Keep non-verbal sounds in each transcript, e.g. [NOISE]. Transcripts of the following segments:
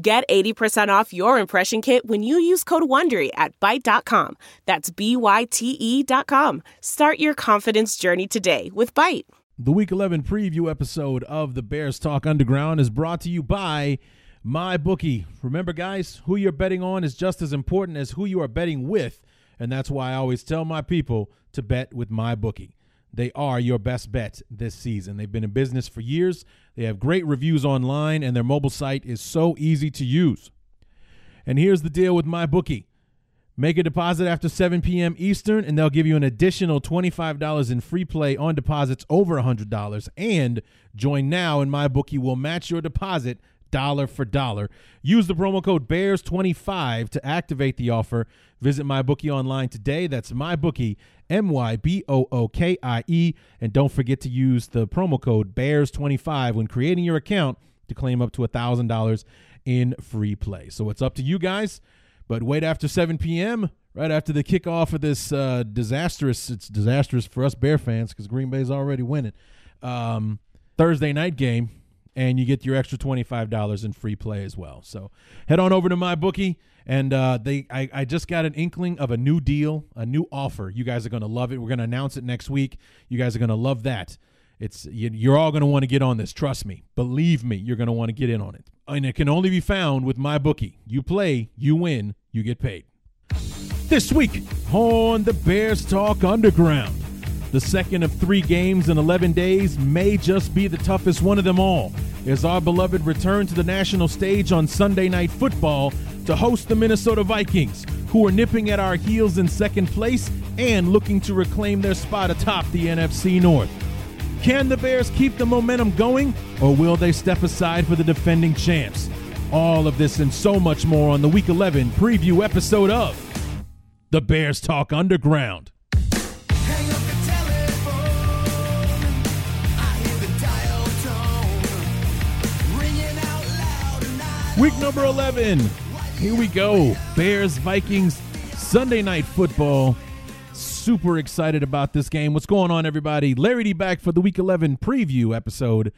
Get 80% off your impression kit when you use code WONDERY at Byte.com. That's B-Y-T-E dot com. Start your confidence journey today with Byte. The Week 11 preview episode of the Bears Talk Underground is brought to you by MyBookie. Remember, guys, who you're betting on is just as important as who you are betting with, and that's why I always tell my people to bet with MyBookie. They are your best bet this season. They've been in business for years. They have great reviews online, and their mobile site is so easy to use. And here's the deal with MyBookie. Make a deposit after 7 p.m. Eastern, and they'll give you an additional $25 in free play on deposits over $100. And join now, and MyBookie will match your deposit dollar for dollar. Use the promo code BEARS25 to activate the offer. Visit MyBookie online today. That's MyBookie, M Y B O O K I E. And don't forget to use the promo code BEARS25 when creating your account to claim up to $1,000 in free play. So it's up to you guys. But wait after 7 p.m., right after the kickoff of this uh, disastrous, it's disastrous for us Bear fans because Green Bay's already winning, um, Thursday night game and you get your extra $25 in free play as well. So head on over to MyBookie and uh, they I, I just got an inkling of a new deal, a new offer. You guys are going to love it. We're going to announce it next week. You guys are going to love that. It's you're all going to want to get on this. Trust me. Believe me, you're going to want to get in on it. And it can only be found with MyBookie. You play, you win, you get paid. This week on the Bears Talk Underground. The second of three games in 11 days may just be the toughest one of them all as our beloved return to the national stage on Sunday Night Football to host the Minnesota Vikings, who are nipping at our heels in second place and looking to reclaim their spot atop the NFC North. Can the Bears keep the momentum going, or will they step aside for the defending champs? All of this and so much more on the Week 11 preview episode of The Bears Talk Underground. Week number 11. Here we go. Bears, Vikings, Sunday night football. Super excited about this game. What's going on, everybody? Larry D back for the week 11 preview episode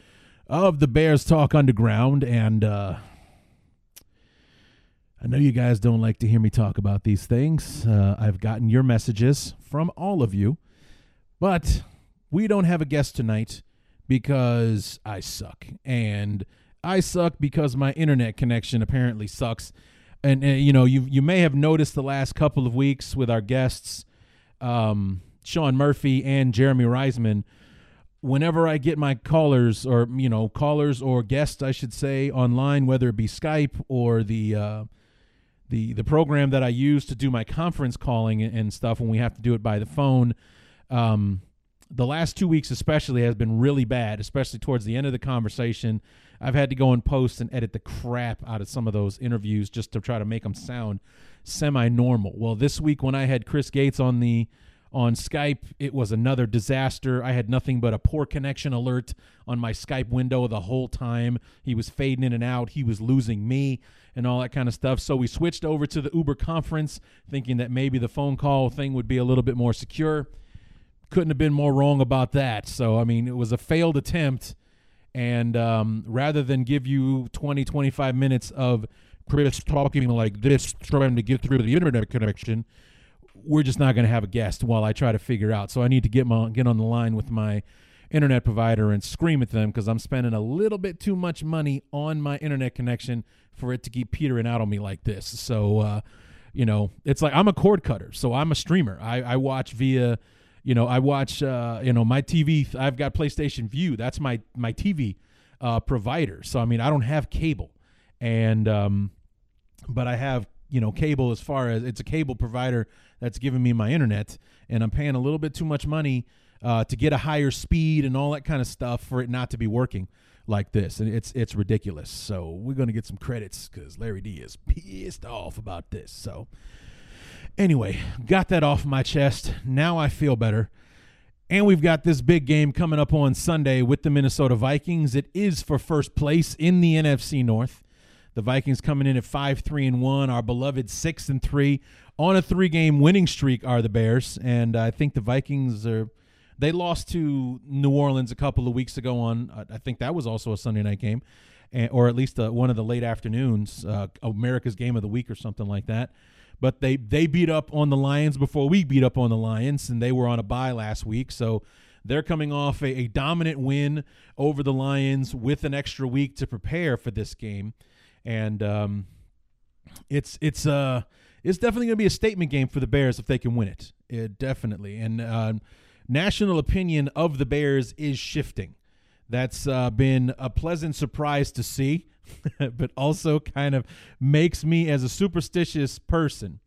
of the Bears Talk Underground. And uh, I know you guys don't like to hear me talk about these things. Uh, I've gotten your messages from all of you. But we don't have a guest tonight because I suck. And I suck because my internet connection apparently sucks. And, and you know, you you may have noticed the last couple of weeks with our guests, um, Sean Murphy and Jeremy Reisman. Whenever I get my callers or you know callers or guests, I should say, online, whether it be Skype or the uh, the the program that I use to do my conference calling and stuff when we have to do it by the phone. Um, the last two weeks especially has been really bad, especially towards the end of the conversation. I've had to go and post and edit the crap out of some of those interviews just to try to make them sound semi-normal. Well, this week when I had Chris Gates on the on Skype, it was another disaster. I had nothing but a poor connection alert on my Skype window the whole time. He was fading in and out. He was losing me and all that kind of stuff. So we switched over to the Uber conference, thinking that maybe the phone call thing would be a little bit more secure. Couldn't have been more wrong about that. So, I mean, it was a failed attempt and um, rather than give you 20, 25 minutes of Chris talking like this, trying to get through the internet connection, we're just not going to have a guest while I try to figure out. So I need to get my get on the line with my internet provider and scream at them because I'm spending a little bit too much money on my internet connection for it to keep petering out on me like this. So, uh, you know, it's like I'm a cord cutter, so I'm a streamer. I, I watch via you know, I watch. Uh, you know, my TV. I've got PlayStation Vue. That's my my TV uh, provider. So I mean, I don't have cable, and um, but I have you know cable as far as it's a cable provider that's giving me my internet, and I'm paying a little bit too much money uh, to get a higher speed and all that kind of stuff for it not to be working. like this, and it's it's ridiculous. So we're gonna get some credits because Larry D is pissed off about this. So anyway, got that off my chest. Now I feel better. And we've got this big game coming up on Sunday with the Minnesota Vikings. It is for first place in the NFC North. The Vikings coming in at 5 3 and 1. Our beloved 6 and 3 on a three game winning streak are the Bears. And I think the Vikings are. They lost to New Orleans a couple of weeks ago on, I think that was also a Sunday night game, or at least uh, one of the late afternoons, uh, America's Game of the Week or something like that but they they beat up on the Lions before we beat up on the Lions, and they were on a bye last week, so they're coming off a, a dominant win over the Lions with an extra week to prepare for this game, and um, it's it's uh it's definitely going to be a statement game for the Bears if they can win it. it definitely, and uh, national opinion of the Bears is shifting. That's uh, been a pleasant surprise to see. [LAUGHS] but also kind of makes me as a superstitious person.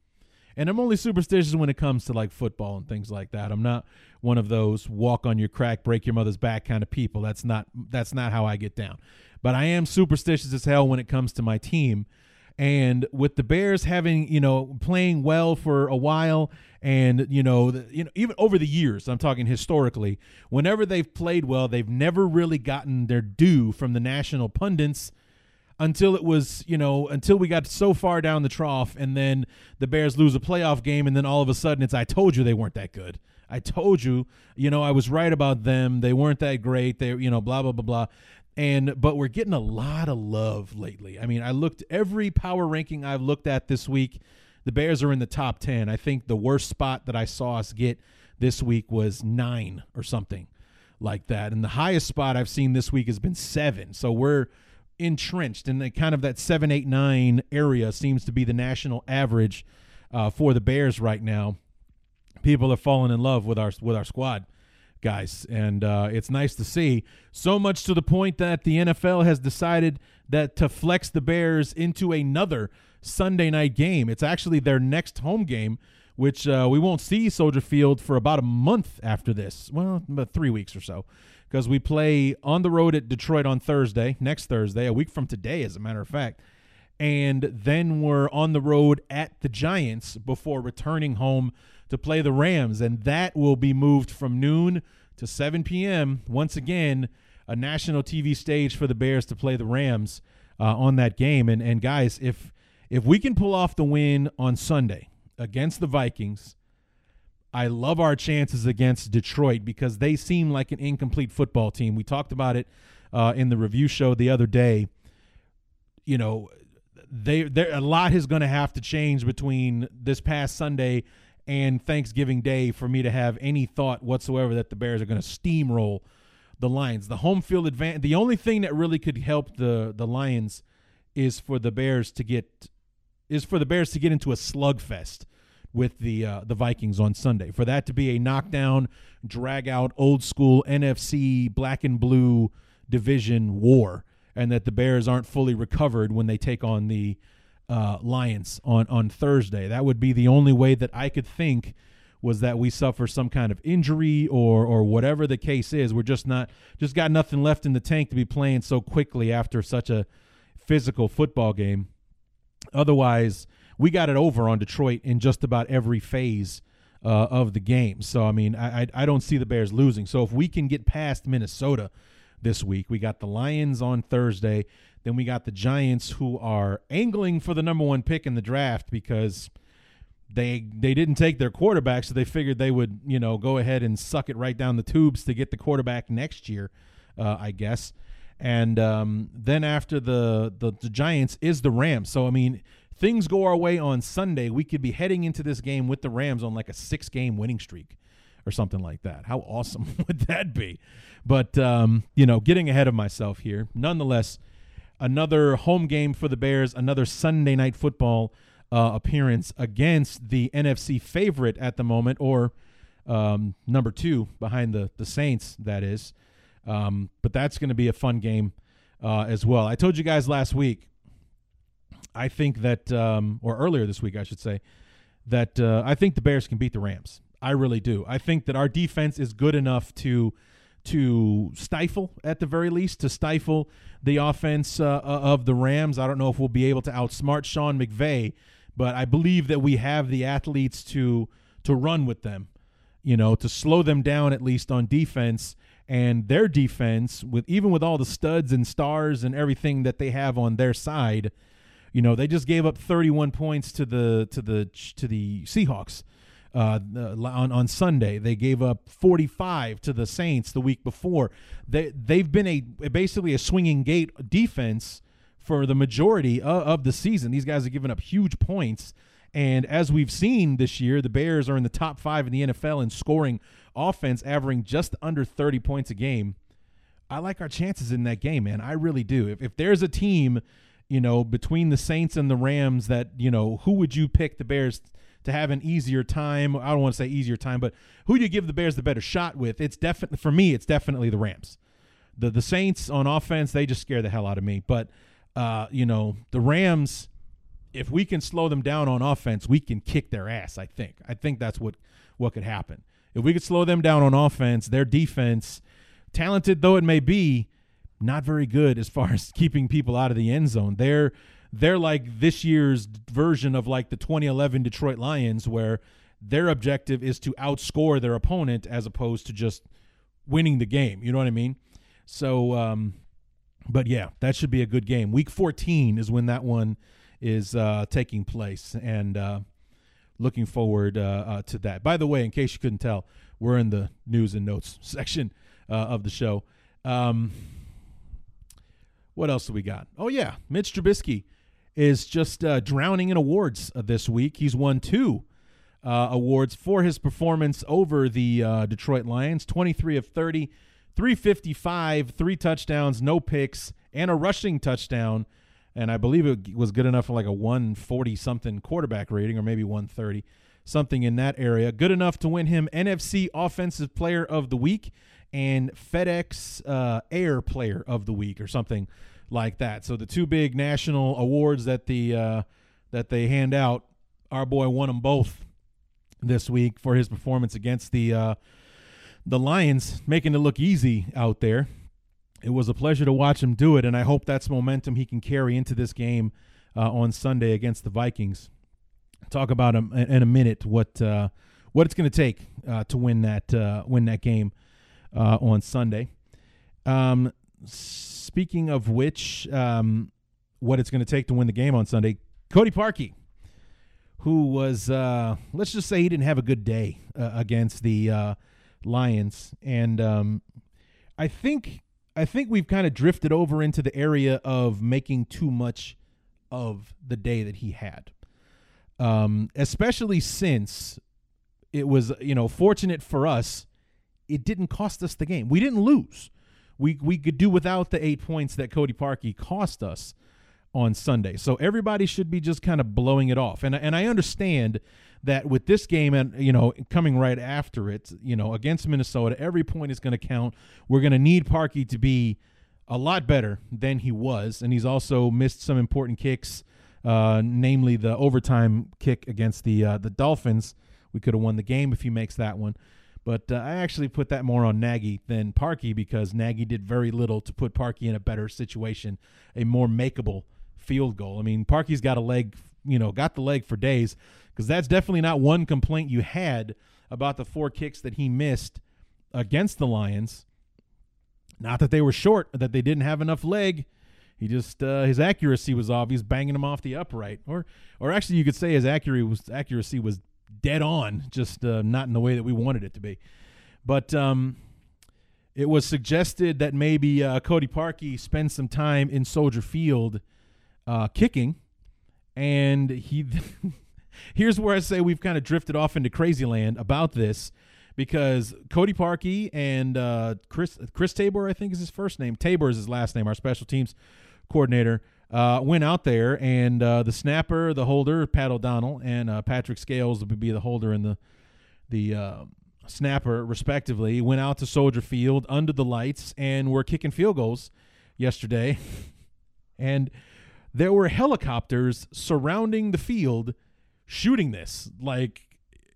And I'm only superstitious when it comes to like football and things like that. I'm not one of those walk on your crack, break your mother's back kind of people. That's not that's not how I get down. But I am superstitious as hell when it comes to my team. And with the Bears having, you know, playing well for a while and you know, the, you know, even over the years, I'm talking historically, whenever they've played well, they've never really gotten their due from the national pundits until it was, you know, until we got so far down the trough and then the Bears lose a playoff game and then all of a sudden it's I told you they weren't that good. I told you, you know, I was right about them. They weren't that great. They, you know, blah blah blah blah. And but we're getting a lot of love lately. I mean, I looked every power ranking I've looked at this week. The Bears are in the top 10. I think the worst spot that I saw us get this week was 9 or something like that. And the highest spot I've seen this week has been 7. So we're entrenched in the kind of that seven, eight, nine area seems to be the national average uh, for the Bears right now. People are falling in love with our with our squad, guys, and uh, it's nice to see. So much to the point that the NFL has decided that to flex the Bears into another Sunday night game. It's actually their next home game, which uh, we won't see Soldier Field for about a month after this. Well, about three weeks or so because we play on the road at Detroit on Thursday, next Thursday, a week from today, as a matter of fact. And then we're on the road at the Giants before returning home to play the Rams. And that will be moved from noon to 7 p.m. Once again, a national TV stage for the Bears to play the Rams uh, on that game. And, and guys, if if we can pull off the win on Sunday against the Vikings, I love our chances against Detroit because they seem like an incomplete football team. We talked about it uh, in the review show the other day. You know, they there a lot is going to have to change between this past Sunday and Thanksgiving Day for me to have any thought whatsoever that the Bears are going to steamroll the Lions. The home field advantage. The only thing that really could help the the Lions is for the Bears to get is for the Bears to get into a slugfest with the uh, the Vikings on Sunday. For that to be a knockdown, drag out, old school NFC black and blue division war, and that the Bears aren't fully recovered when they take on the uh, Lions on on Thursday. That would be the only way that I could think was that we suffer some kind of injury or or whatever the case is. We're just not just got nothing left in the tank to be playing so quickly after such a physical football game. Otherwise, we got it over on Detroit in just about every phase uh, of the game. So I mean, I, I don't see the Bears losing. So if we can get past Minnesota this week, we got the Lions on Thursday. Then we got the Giants, who are angling for the number one pick in the draft because they they didn't take their quarterback, so they figured they would you know go ahead and suck it right down the tubes to get the quarterback next year, uh, I guess. And um, then after the, the the Giants is the Rams. So I mean, things go our way on Sunday, we could be heading into this game with the Rams on like a six game winning streak or something like that. How awesome [LAUGHS] would that be? But, um, you know, getting ahead of myself here. Nonetheless, another home game for the Bears, another Sunday night football uh, appearance against the NFC favorite at the moment, or um, number two behind the, the Saints, that is. Um, but that's going to be a fun game uh, as well. I told you guys last week I think that, um, or earlier this week, I should say, that uh, I think the Bears can beat the Rams. I really do. I think that our defense is good enough to to stifle at the very least to stifle the offense uh, of the Rams. I don't know if we'll be able to outsmart Sean McVay, but I believe that we have the athletes to to run with them, you know, to slow them down at least on defense and their defense with even with all the studs and stars and everything that they have on their side, you know, they just gave up 31 points to the to the to the Seahawks uh, on on Sunday. They gave up 45 to the Saints the week before. They they've been a basically a swinging gate defense for the majority of, of the season. These guys have given up huge points. And as we've seen this year, the Bears are in the top five in the NFL in scoring offense, averaging just under 30 points a game. I like our chances in that game, man. I really do. If, if there's a team, you know, between the Saints and the Rams that, you know, who would you pick the Bears to have an easier time. I don't want to say easier time, but who do you give the Bears the better shot with? It's definitely for me. It's definitely the Rams. The the Saints on offense they just scare the hell out of me. But uh, you know the Rams, if we can slow them down on offense, we can kick their ass. I think. I think that's what what could happen. If we could slow them down on offense, their defense, talented though it may be, not very good as far [LAUGHS] as keeping people out of the end zone. They're they're like this year's version of like the 2011 Detroit Lions, where their objective is to outscore their opponent as opposed to just winning the game. You know what I mean? So, um, but yeah, that should be a good game. Week 14 is when that one is uh, taking place, and uh, looking forward uh, uh to that. By the way, in case you couldn't tell, we're in the news and notes [LAUGHS] section uh, of the show. Um, what else do we got? Oh yeah, Mitch Trubisky is just uh, drowning in awards uh, this week. He's won two uh, awards for his performance over the uh, Detroit Lions 23 of 30, 355, three touchdowns, no picks, and a rushing touchdown. And I believe it was good enough for like a 140 something quarterback rating, or maybe 130, something in that area. Good enough to win him NFC Offensive Player of the Week and FedEx uh, Air Player of the Week, or something like that. So the two big national awards that the uh, that they hand out, our boy won them both this week for his performance against the uh, the Lions, making it look easy out there. It was a pleasure to watch him do it, and I hope that's momentum he can carry into this game uh, on Sunday against the Vikings. Talk about him in a minute what uh, what it's going to take uh, to win that win that game uh, on Sunday. Um, speaking of which, um, what it's going to take to win the game on Sunday, Cody Parkey, who was, uh, let's just say he didn't have a good day uh, against the uh, Lions. And um, I think. I think we've kind of drifted over into the area of making too much of the day that he had. Um, especially since it was, you know, fortunate for us, it didn't cost us the game. We didn't lose we we could do without the eight points that Cody Parkey cost us on Sunday. So everybody should be just kind of blowing it off. And and I understand that with this game and you know coming right after it, you know, against Minnesota, every point is going to count. We're going to need Parkey to be a lot better than he was, and he's also missed some important kicks, uh, namely the overtime kick against the uh, the Dolphins. We could have won the game if he makes that one. But uh, I actually put that more on Nagy than Parkey because Nagy did very little to put Parkey in a better situation, a more makeable field goal. I mean, Parkey's got a leg, you know, got the leg for days because that's definitely not one complaint you had about the four kicks that he missed against the Lions. Not that they were short, that they didn't have enough leg. He just uh, his accuracy was off. He's banging them off the upright, or or actually you could say his accuracy was accuracy was dead on, just uh, not in the way that we wanted it to be. But um, it was suggested that maybe uh, Cody Parkey spend some time in Soldier Field uh, kicking, and he. [LAUGHS] here's where I say we've kind of drifted off into crazy land about this because Cody Parkey and uh, Chris Chris Tabor, I think is his first name. Tabor is his last name. Our special teams coordinator uh, went out there, and uh, the snapper, the holder, Pat O'Donnell, and uh, Patrick Scales would be the holder and the the uh, snapper, respectively, went out to Soldier Field under the lights and were kicking field goals yesterday, [LAUGHS] and there were helicopters surrounding the field shooting this. Like,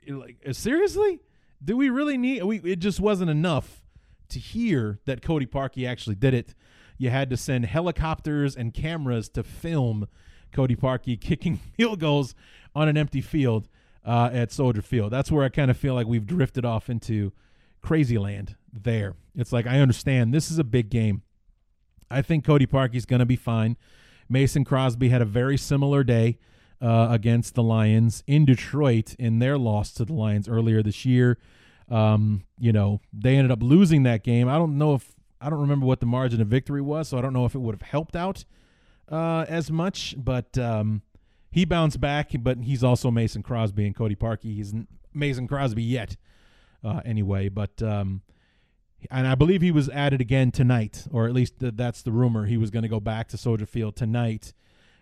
like seriously, do we really need? We it just wasn't enough to hear that Cody Parkey actually did it, you had to send helicopters and cameras to film Cody Parkey kicking [LAUGHS] field goals on an empty field uh, at Soldier Field. That's where I kind of feel like we've drifted off into crazy land there. It's like I understand this is a big game. I think Cody Parkey's going to be fine. Mason Crosby had a very similar day uh, against the Lions in Detroit in their loss to the Lions earlier this year. Um, you know, they ended up losing that game. I don't know if I don't remember what the margin of victory was, so I don't know if it would have helped out uh, as much. But um, he bounced back. But he's also Mason Crosby and Cody Parkey. He's Mason Crosby yet, uh, anyway. But um, and I believe he was added again tonight, or at least that's the rumor. He was going to go back to Soldier Field tonight,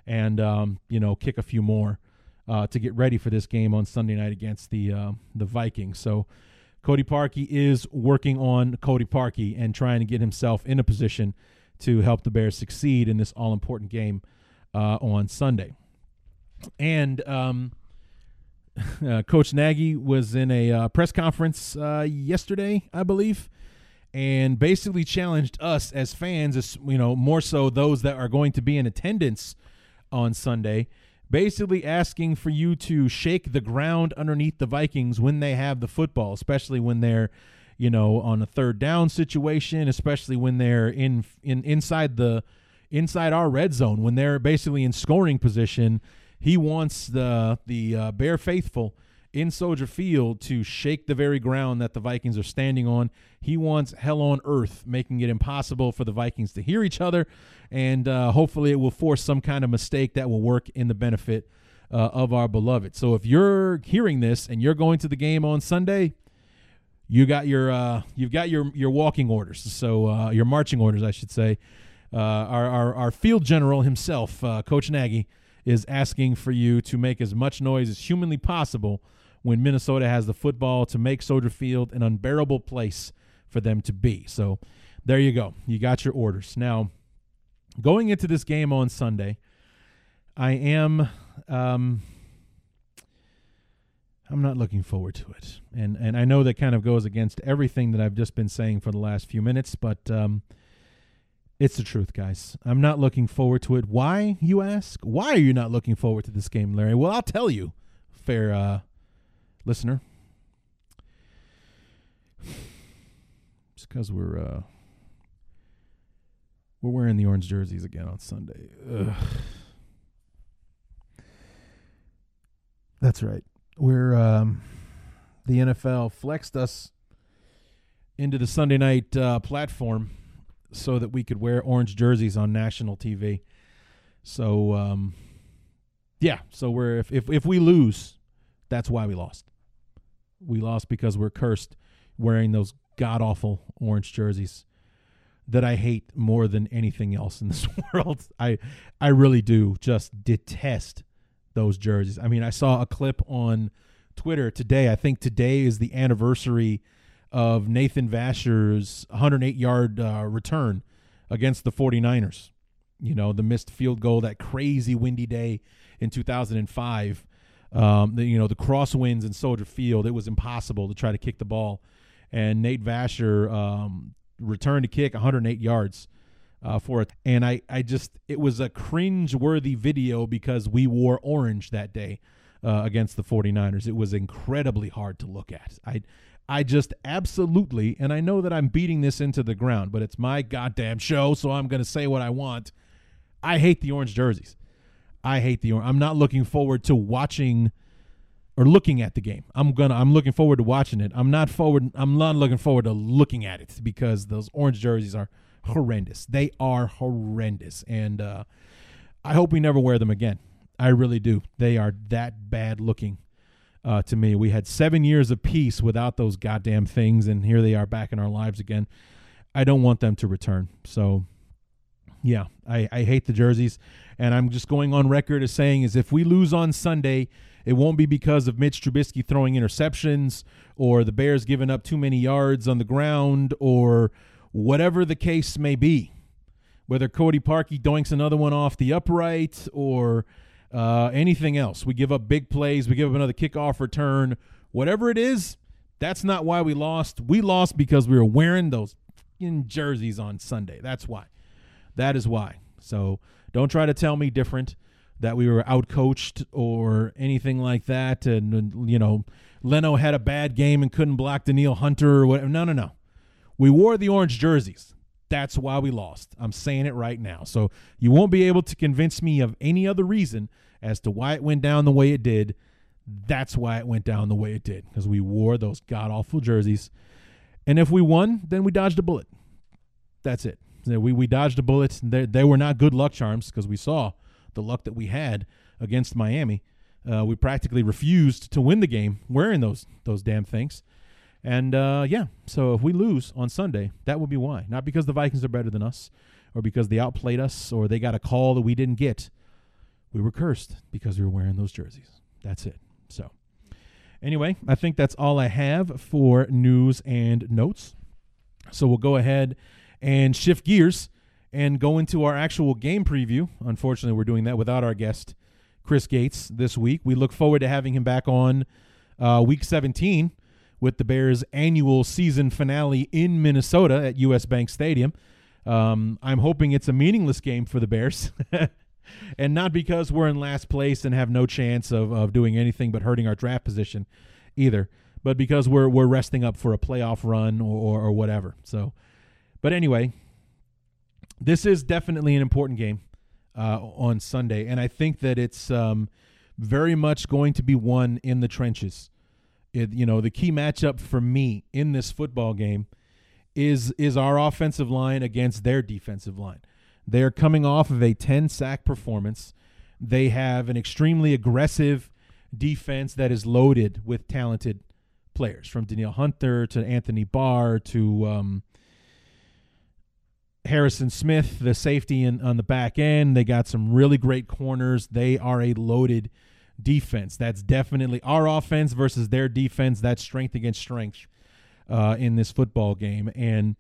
and um, you know kick a few more uh, to get ready for this game on Sunday night against the uh, the Vikings. So Cody Parkey is working on Cody Parkey and trying to get himself in a position to help the Bears succeed in this all important game uh, on Sunday. And um, [LAUGHS] uh, Coach Nagy was in a uh, press conference uh, yesterday, I believe, and basically challenged us as fans, as you know, more so those that are going to be in attendance on Sunday basically asking for you to shake the ground underneath the Vikings when they have the football, especially when they're, you know, on a third down situation, especially when they're in in inside the inside our red zone when they're basically in scoring position. He wants the the uh, Bear faithful in Soldier Field to shake the very ground that the Vikings are standing on. He wants hell on earth, making it impossible for the Vikings to hear each other, and uh, hopefully it will force some kind of mistake that will work in the benefit uh, of our beloved. So if you're hearing this and you're going to the game on Sunday, you got your uh, you've got your your walking orders, so uh, your marching orders, I should say. Uh, our, our our field general himself, uh, Coach Nagy, is asking for you to make as much noise as humanly possible when Minnesota has the football to make Soldier Field an unbearable place for them to be. So there you go. You got your orders. Now, going into this game on Sunday, I am um, I'm not looking forward to it. And and I know that kind of goes against everything that I've just been saying for the last few minutes, but um, it's the truth, guys. I'm not looking forward to it. Why, you ask? Why are you not looking forward to this game, Larry? Well, I'll tell you, fair uh, listener. It's because we're uh, we're wearing the orange jerseys again on Sunday. Ugh. That's right. We're um, the NFL flexed us into the Sunday night uh, platform so that we could wear orange jerseys on national TV. So um, yeah, so we're if, if if we lose, that's why we lost. We lost because we're cursed wearing those god awful orange jerseys that I hate more than anything else in this [LAUGHS] world. I I really do just detest those jerseys. I mean, I saw a clip on Twitter today. I think today is the anniversary of Nathan Vasher's 108 yard uh, return against the 49ers. You know, the missed field goal that crazy windy day in 2005 um, the, you know the crosswinds in Soldier Field. It was impossible to try to kick the ball, and Nate Vasher um, returned to kick 108 yards uh, for it. And I, I just it was a cringe-worthy video because we wore orange that day uh, against the 49ers. It was incredibly hard to look at. I I just absolutely, and I know that I'm beating this into the ground, but it's my goddamn show, so I'm going to say what I want. I hate the orange jerseys. I hate the orange. I'm not looking forward to watching or looking at the game. I'm gonna I'm looking forward to watching it. I'm not forward I'm not looking forward to looking at it because those orange jerseys are horrendous. They are horrendous. And uh, I hope we never wear them again. I really do. They are that bad looking uh, to me. We had seven years of peace without those goddamn things, and here they are back in our lives again. I don't want them to return. So yeah, I, I hate the jerseys. And I'm just going on record as saying is if we lose on Sunday, it won't be because of Mitch Trubisky throwing interceptions or the Bears giving up too many yards on the ground or whatever the case may be. Whether Cody Parkey doinks another one off the upright or uh, anything else. We give up big plays, we give up another kickoff return, whatever it is, that's not why we lost. We lost because we were wearing those jerseys on Sunday. That's why. That is why. So don't try to tell me different that we were outcoached or anything like that. And, you know, Leno had a bad game and couldn't block Danielle Hunter or whatever. No, no, no. We wore the orange jerseys. That's why we lost. I'm saying it right now. So you won't be able to convince me of any other reason as to why it went down the way it did. That's why it went down the way it did because we wore those god awful jerseys. And if we won, then we dodged a bullet. That's it. We, we dodged a bullet. They, they were not good luck charms because we saw the luck that we had against Miami. Uh, we practically refused to win the game wearing those those damn things. And uh, yeah, so if we lose on Sunday, that will be why. Not because the Vikings are better than us, or because they outplayed us, or they got a call that we didn't get. We were cursed because we were wearing those jerseys. That's it. So, anyway, I think that's all I have for news and notes. So we'll go ahead and shift gears and go into our actual game preview. Unfortunately, we're doing that without our guest, Chris Gates, this week. We look forward to having him back on uh, week 17 with the Bears' annual season finale in Minnesota at US Bank Stadium. Um, I'm hoping it's a meaningless game for the Bears. [LAUGHS] and not because we're in last place and have no chance of, of doing anything but hurting our draft position either, but because we're we're resting up for a playoff run or, or, or whatever. So, but anyway, this is definitely an important game uh, on Sunday, and I think that it's um, very much going to be won in the trenches. It, you know, the key matchup for me in this football game is is our offensive line against their defensive line. They're coming off of a 10 sack performance. They have an extremely aggressive defense that is loaded with talented players, from Danielle Hunter to Anthony Barr to um, Harrison Smith, the safety in, on the back end. They got some really great corners. They are a loaded defense. That's definitely our offense versus their defense. That's strength against strength uh, in this football game. And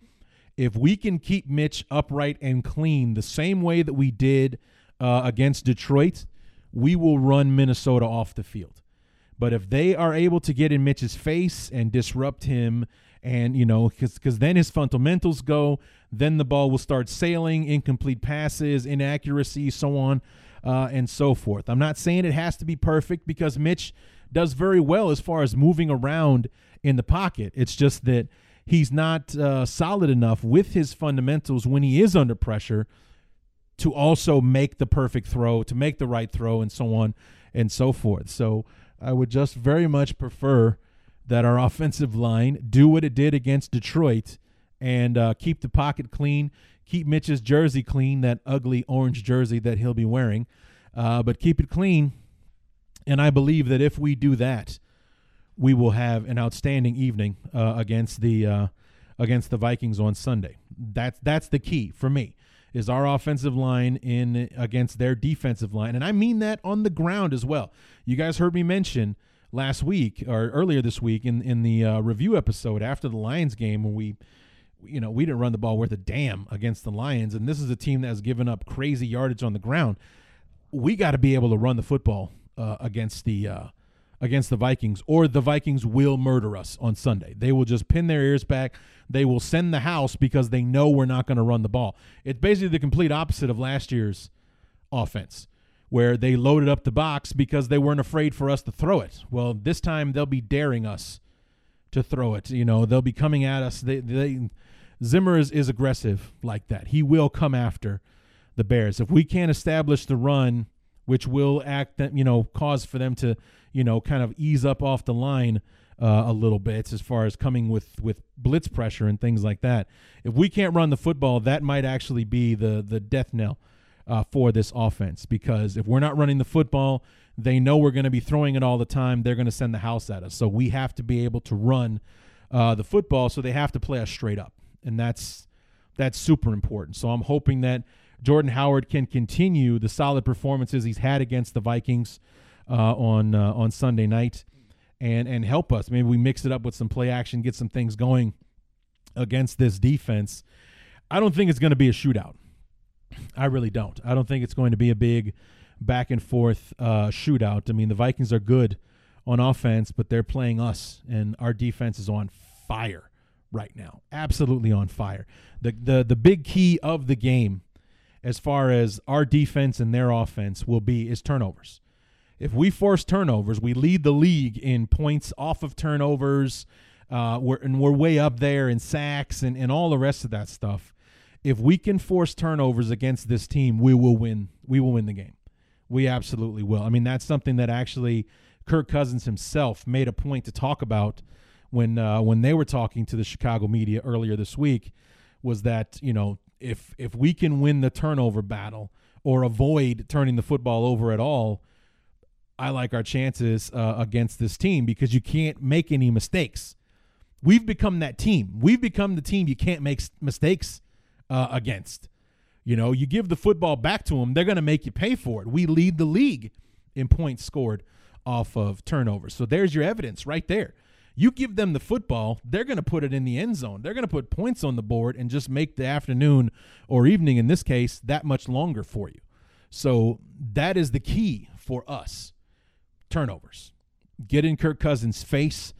if we can keep Mitch upright and clean the same way that we did uh, against Detroit, we will run Minnesota off the field. But if they are able to get in Mitch's face and disrupt him, and you know, because because then his fundamentals go, then the ball will start sailing, incomplete passes, inaccuracy, so on uh, and so forth. I'm not saying it has to be perfect because Mitch does very well as far as moving around in the pocket. It's just that he's not uh, solid enough with his fundamentals when he is under pressure to also make the perfect throw, to make the right throw, and so on and so forth. So I would just very much prefer that our offensive line do what it did against Detroit and uh, keep the pocket clean, keep Mitch's jersey clean, that ugly orange jersey that he'll be wearing, uh, but keep it clean. And I believe that if we do that, we will have an outstanding evening uh, against the uh, against the Vikings on Sunday. That's that's the key for me is our offensive line in against their defensive line, and I mean that on the ground as well. You guys heard me mention last week or earlier this week in in the uh, review episode after the Lions game when we. You know, we didn't run the ball worth a damn against the Lions, and this is a team that has given up crazy yardage on the ground. We got to be able to run the football uh, against the uh, against the Vikings, or the Vikings will murder us on Sunday. They will just pin their ears back. They will send the house because they know we're not going to run the ball. It's basically the complete opposite of last year's offense, where they loaded up the box because they weren't afraid for us to throw it. Well, this time they'll be daring us to throw it. You know, they'll be coming at us. They, they Zimmer is, is aggressive like that. He will come after the Bears. If we can't establish the run, which will act, them you know, cause for them to you know, kind of ease up off the line uh, a little bit as far as coming with with blitz pressure and things like that. If we can't run the football, that might actually be the the death knell uh, for this offense because if we're not running the football, they know we're going to be throwing it all the time. They're going to send the house at us. So we have to be able to run uh, the football. So they have to play us straight up, and that's that's super important. So I'm hoping that Jordan Howard can continue the solid performances he's had against the Vikings uh, on uh, on Sunday night, and and help us. Maybe we mix it up with some play action, get some things going against this defense. I don't think it's going to be a shootout. I really don't. I don't think it's going to be a big back and forth uh, shootout. I mean, the Vikings are good on offense, but they're playing us, and our defense is on fire right now. Absolutely on fire. The the the big key of the game as far as our defense and their offense will be is turnovers. If we force turnovers, we lead the league in points off of turnovers. Uh, we're, and we're way up there in sacks and, and all the rest of that stuff. If we can force turnovers against this team, we will win. We will win the game. We absolutely will. I mean, that's something that actually Kirk Cousins himself made a point to talk about when uh, when they were talking to the Chicago media earlier this week. Was that you know if if we can win the turnover battle or avoid turning the football over at all, I like our chances uh, against this team because you can't make any mistakes. We've become that team. We've become the team you can't make mistakes uh, against. You know, you give the football back to them, they're going to make you pay for it. We lead the league in points scored off of turnovers. So there's your evidence right there. You give them the football, they're going to put it in the end zone. They're going to put points on the board and just make the afternoon or evening, in this case, that much longer for you. So that is the key for us turnovers. Get in Kirk Cousins' face,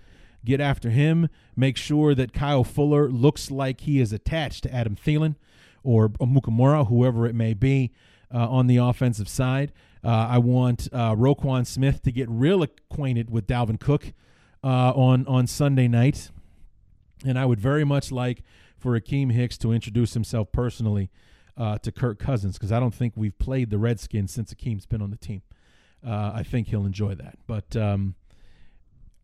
get after him, make sure that Kyle Fuller looks like he is attached to Adam Thielen or Mukamura, whoever it may be uh, on the offensive side. Uh, I want uh, Roquan Smith to get real acquainted with Dalvin Cook uh, on on Sunday night, and I would very much like for Akiem Hicks to introduce himself personally uh, to Kirk Cousins because I don't think we've played the Redskins since Akiem's been on the team. Uh, I think he'll enjoy that, but um,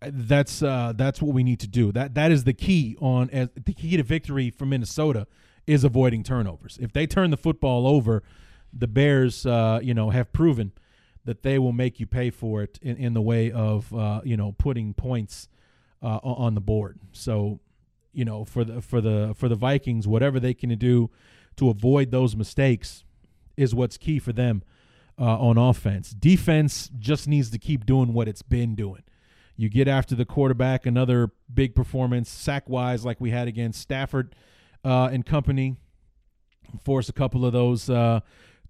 that's uh, that's what we need to do. That that is the key on as the key to victory for Minnesota is avoiding turnovers. If they turn the football over, the Bears, uh, you know, have proven that they will make you pay for it in, in the way of uh, you know putting points uh, on the board. So you know for the for the for the Vikings, whatever they can do to avoid those mistakes is what's key for them uh, on offense. Defense just needs to keep doing what it's been doing. You get after the quarterback, another big performance sack wise, like we had against Stafford uh, and company. Force a couple of those uh,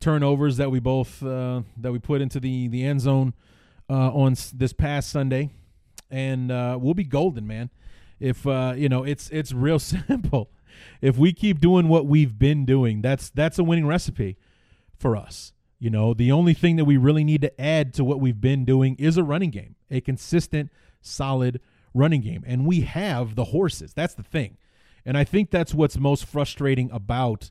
turnovers that we both uh, that we put into the the end zone uh, on this past Sunday, and uh, we'll be golden, man. If uh, you know, it's it's real [LAUGHS] simple. If we keep doing what we've been doing, that's that's a winning recipe for us. You know, the only thing that we really need to add to what we've been doing is a running game, a consistent, solid running game, and we have the horses. That's the thing, and I think that's what's most frustrating about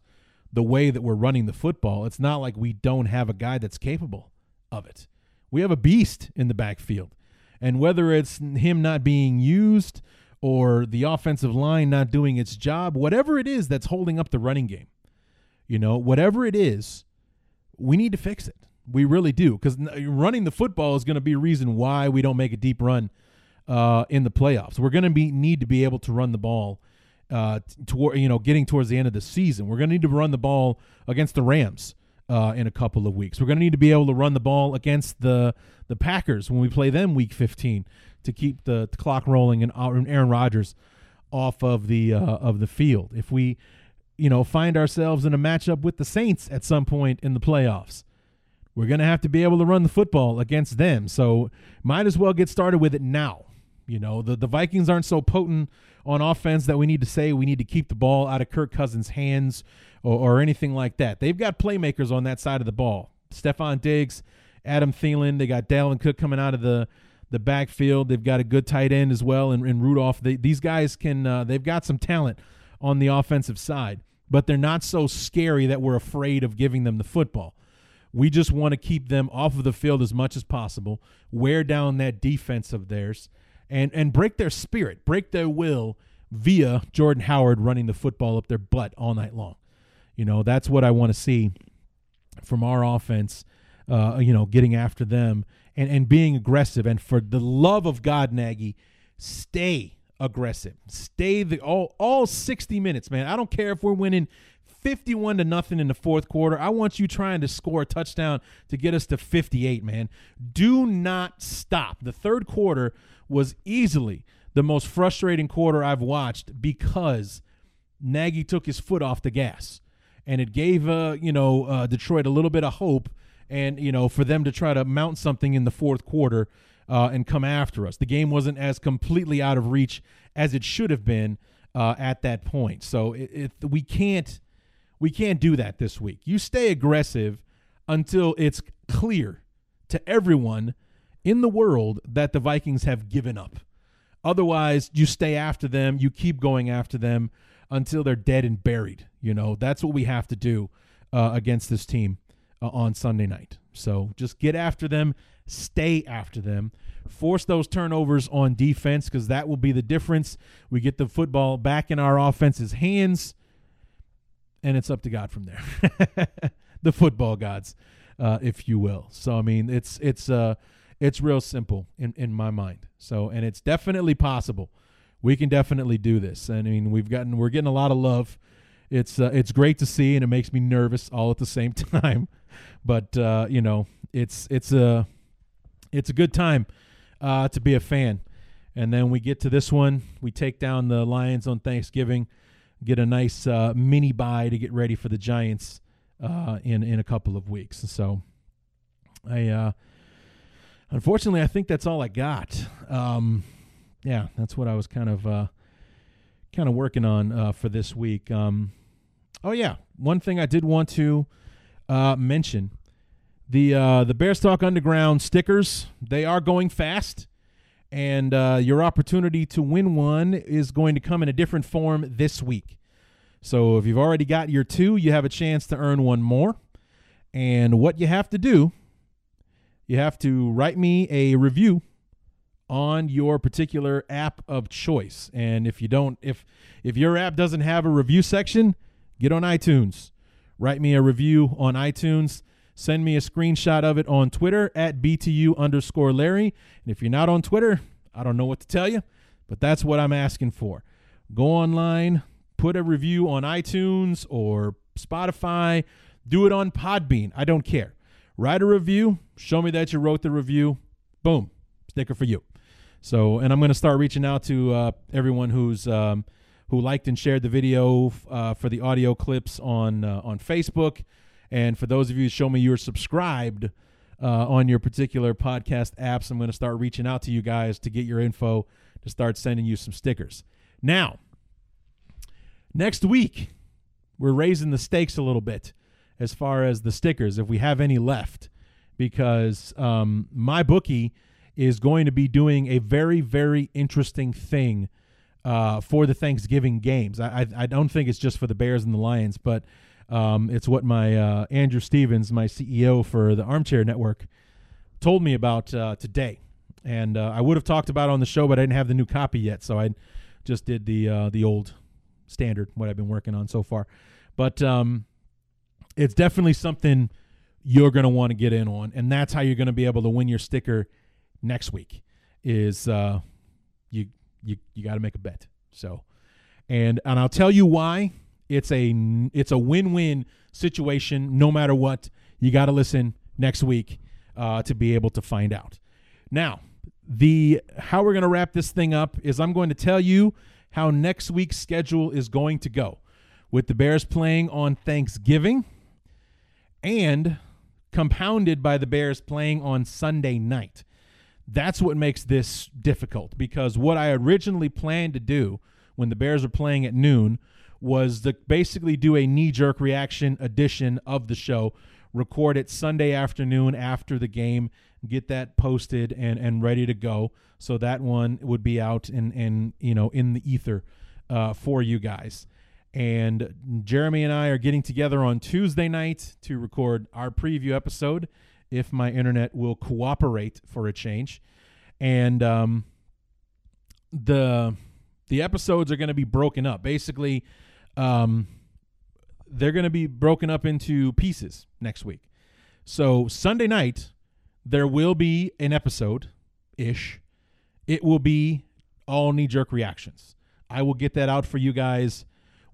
the way that we're running the football. It's not like we don't have a guy that's capable of it. We have a beast in the backfield. And whether it's him not being used or the offensive line not doing its job, whatever it is that's holding up the running game, you know, whatever it is, we need to fix it. We really do. Because running the football is going to be a reason why we don't make a deep run uh, in the playoffs. We're going to be need to be able to run the ball uh, toward you know getting towards the end of the season. We're going to need to run the ball against the Rams uh, in a couple of weeks. We're going to need to be able to run the ball against the the Packers when we play them Week 15 to keep the, the clock rolling and Aaron Rodgers off of the uh, of the field. If we you know find ourselves in a matchup with the Saints at some point in the playoffs. We're going to have to be able to run the football against them. So, might as well get started with it now. You know, the, the Vikings aren't so potent on offense that we need to say we need to keep the ball out of Kirk Cousins' hands or, or anything like that. They've got playmakers on that side of the ball. Stefon Diggs, Adam Thielen. They got Dalvin Cook coming out of the the backfield. They've got a good tight end as well, and, and Rudolph. They, these guys can. Uh, they've got some talent on the offensive side, but they're not so scary that we're afraid of giving them the football. We just want to keep them off of the field as much as possible, wear down that defense of theirs, and and break their spirit, break their will via Jordan Howard running the football up their butt all night long. You know, that's what I want to see from our offense. Uh, you know, getting after them and and being aggressive. And for the love of God, Nagy, stay aggressive. Stay the all all 60 minutes, man. I don't care if we're winning 51 to nothing in the fourth quarter. I want you trying to score a touchdown to get us to 58, man. Do not stop. The third quarter was easily the most frustrating quarter I've watched because Nagy took his foot off the gas. And it gave uh, you know, uh, Detroit a little bit of hope and you know, for them to try to mount something in the fourth quarter uh, and come after us. The game wasn't as completely out of reach as it should have been uh, at that point. So it, it, we can't we can't do that this week. You stay aggressive until it's clear to everyone in the world that the Vikings have given up. Otherwise, you stay after them, you keep going after them until they're dead and buried. You know, that's what we have to do uh, against this team uh, on Sunday night. So just get after them, stay after them, force those turnovers on defense because that will be the difference. We get the football back in our offense's hands, and it's up to God from there. [LAUGHS] the football gods, uh, if you will. So I mean, it's it's uh it's real simple in in my mind. So and it's definitely possible. We can definitely do this. I mean, we've gotten we're getting a lot of love. It's uh, it's great to see, and it makes me nervous all at the same [LAUGHS] time. But uh, you know, it's it's a it's a good time uh, to be a fan. And then we get to this one. We take down the Lions on Thanksgiving, get a nice uh, mini bye to get ready for the Giants uh, in in a couple of weeks. So, I uh, unfortunately I think that's all I got. Um, yeah, that's what I was kind of uh, kind of working on uh, for this week. Um, oh yeah, one thing I did want to uh, mention the uh, the Bears Talk Underground stickers. They are going fast, and uh, your opportunity to win one is going to come in a different form this week. So if you've already got your two, you have a chance to earn one more. And what you have to do, you have to write me a review on your particular app of choice. And if you don't, if if your app doesn't have a review section, get on iTunes. Write me a review on iTunes. Send me a screenshot of it on Twitter at BTU underscore Larry. And if you're not on Twitter, I don't know what to tell you, but that's what I'm asking for. Go online, put a review on iTunes or Spotify, do it on Podbean. I don't care. Write a review, show me that you wrote the review. Boom, sticker for you. So, and I'm going to start reaching out to uh, everyone who's um, who liked and shared the video uh, for the audio clips on uh, on Facebook, and for those of you who show me you're subscribed uh, on your particular podcast apps, I'm going to start reaching out to you guys to get your info to start sending you some stickers. Now, next week we're raising the stakes a little bit as far as the stickers, if we have any left, because um, MyBookie is going to be doing a very, very interesting thing uh, for the Thanksgiving games. I, I, I don't think it's just for the Bears and the Lions, but um, it's what my uh, Andrew Stevens, my CEO for the Armchair Network, told me about uh, today. And uh, I would have talked about on the show, but I didn't have the new copy yet, so I just did the uh, the old standard, what I've been working on so far. But um, it's definitely something you're going to want to get in on, and that's how you're going to be able to win your sticker next week. Is uh, you you you got to make a bet. So, and and I'll tell you why. It's a it's a win win situation. No matter what, you got to listen next week uh, to be able to find out. Now, the how we're going to wrap this thing up is I'm going to tell you how next week's schedule is going to go, with the Bears playing on Thanksgiving, and compounded by the Bears playing on Sunday night. That's what makes this difficult because what I originally planned to do when the Bears were playing at noon was to basically do a knee jerk reaction edition of the show, record it Sunday afternoon after the game, get that posted and, and ready to go. So that one would be out and, and you know in the ether uh, for you guys. And Jeremy and I are getting together on Tuesday night to record our preview episode if my internet will cooperate for a change. And um, the the episodes are going to be broken up. Basically, um, they're going to be broken up into pieces next week. So Sunday night there will be an episode ish. It will be all knee jerk reactions. I will get that out for you guys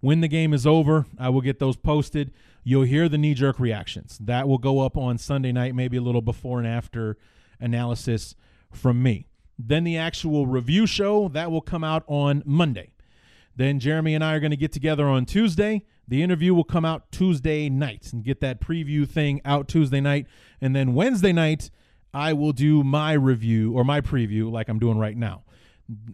when the game is over. I will get those posted you'll hear the knee jerk reactions. That will go up on Sunday night, maybe a little before and after analysis from me. Then the actual review show that will come out on Monday. Then Jeremy and I are going to get together on Tuesday. The interview will come out Tuesday night and get that preview thing out Tuesday night. And then Wednesday night, I will do my review or my preview like I'm doing right now.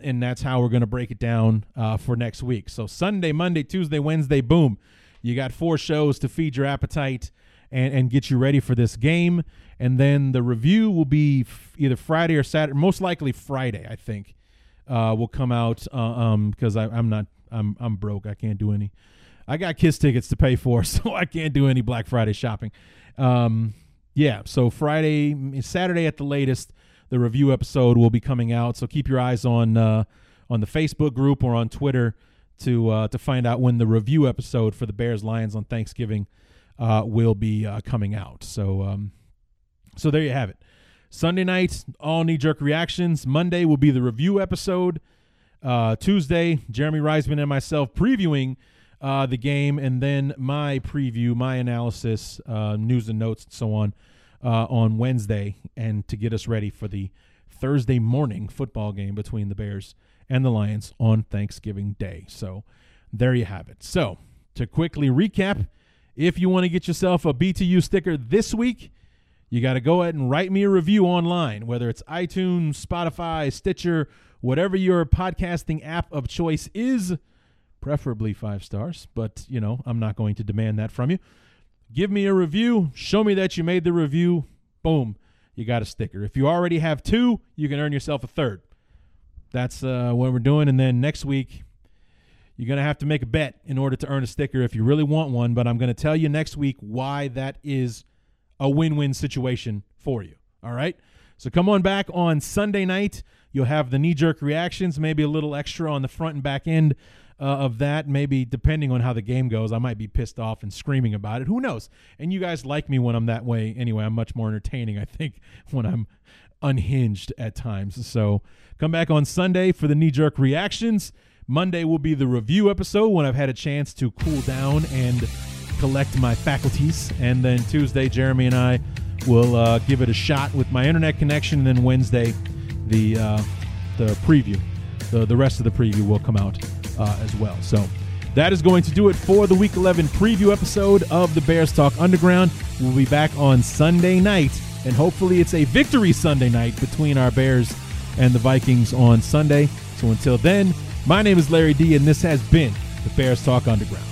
and that's how we're going to break it down uh, for next week. So Sunday, Monday, Tuesday, Wednesday, boom, you got four shows to feed your appetite and and get you ready for this game. And then the review will be f- either Friday or Saturday, most likely Friday, I think, uh, will come out uh, um because I'm not I'm I'm broke. I can't do any. I got kiss tickets to pay for, [LAUGHS] so I can't do any Black Friday shopping. Um, yeah, so Friday, Saturday at the latest, the review episode will be coming out. So keep your eyes on uh, on the Facebook group or on Twitter to uh, to find out when the review episode for the Bears Lions on Thanksgiving uh, will be uh, coming out. So um, so there you have it. Sunday night, all knee jerk reactions. Monday will be the review episode. Uh, Tuesday, Jeremy Reisman and myself previewing uh, the game, and then my preview, my analysis, uh, news and notes, and so on uh, on Wednesday, and to get us ready for the Thursday morning football game between the Bears and the Lions on Thanksgiving Day. So there you have it. So to quickly recap, if you want to get yourself a BTU sticker this week, you got to go ahead and write me a review online, whether it's iTunes, Spotify, Stitcher, whatever your podcasting app of choice is preferably five stars, but you know, I'm not going to demand that from you. Give me a review, show me that you made the review. Boom, you got a sticker. If you already have two, you can earn yourself a third. That's uh, what we're doing. And then next week, you're going to have to make a bet in order to earn a sticker if you really want one. But I'm going to tell you next week why that is a win win situation for you. All right. So come on back on Sunday night. You'll have the knee jerk reactions, maybe a little extra on the front and back end uh, of that. Maybe depending on how the game goes, I might be pissed off and screaming about it. Who knows? And you guys like me when I'm that way anyway. I'm much more entertaining, I think, [LAUGHS] when I'm unhinged at times. So come back on Sunday for the knee jerk reactions. Monday will be the review episode when I've had a chance to cool down and collect my faculties. And then Tuesday, Jeremy and I will uh, give it a shot with my internet connection. And then Wednesday, the uh, the preview, the the rest of the preview will come out uh, as well. So that is going to do it for the Week 11 preview episode of the Bears Talk Underground. We'll be back on Sunday night, and hopefully it's a victory Sunday night between our Bears and the Vikings on Sunday. So until then, my name is Larry D, and this has been the Bears Talk Underground.